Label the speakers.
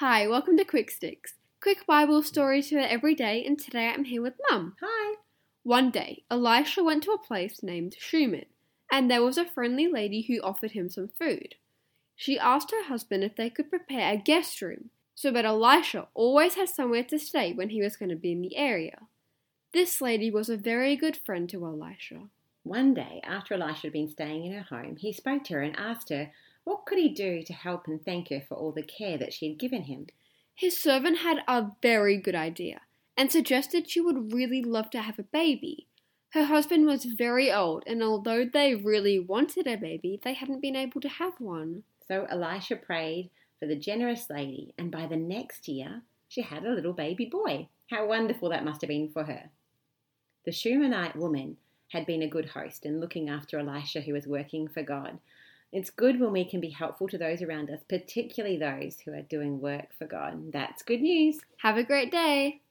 Speaker 1: Hi, welcome to Quick Sticks. Quick Bible stories for every day, and today I'm here with Mum.
Speaker 2: Hi.
Speaker 1: One day, Elisha went to a place named Shunem, and there was a friendly lady who offered him some food. She asked her husband if they could prepare a guest room, so that Elisha always had somewhere to stay when he was going to be in the area. This lady was a very good friend to Elisha.
Speaker 2: One day, after Elisha had been staying in her home, he spoke to her and asked her what could he do to help and thank her for all the care that she had given him.
Speaker 1: His servant had a very good idea and suggested she would really love to have a baby. Her husband was very old, and although they really wanted a baby, they hadn't been able to have one.
Speaker 2: So Elisha prayed for the generous lady, and by the next year, she had a little baby boy. How wonderful that must have been for her. The Shunammite woman had been a good host in looking after Elisha, who was working for God. It's good when we can be helpful to those around us, particularly those who are doing work for God. That's good news.
Speaker 1: Have a great day.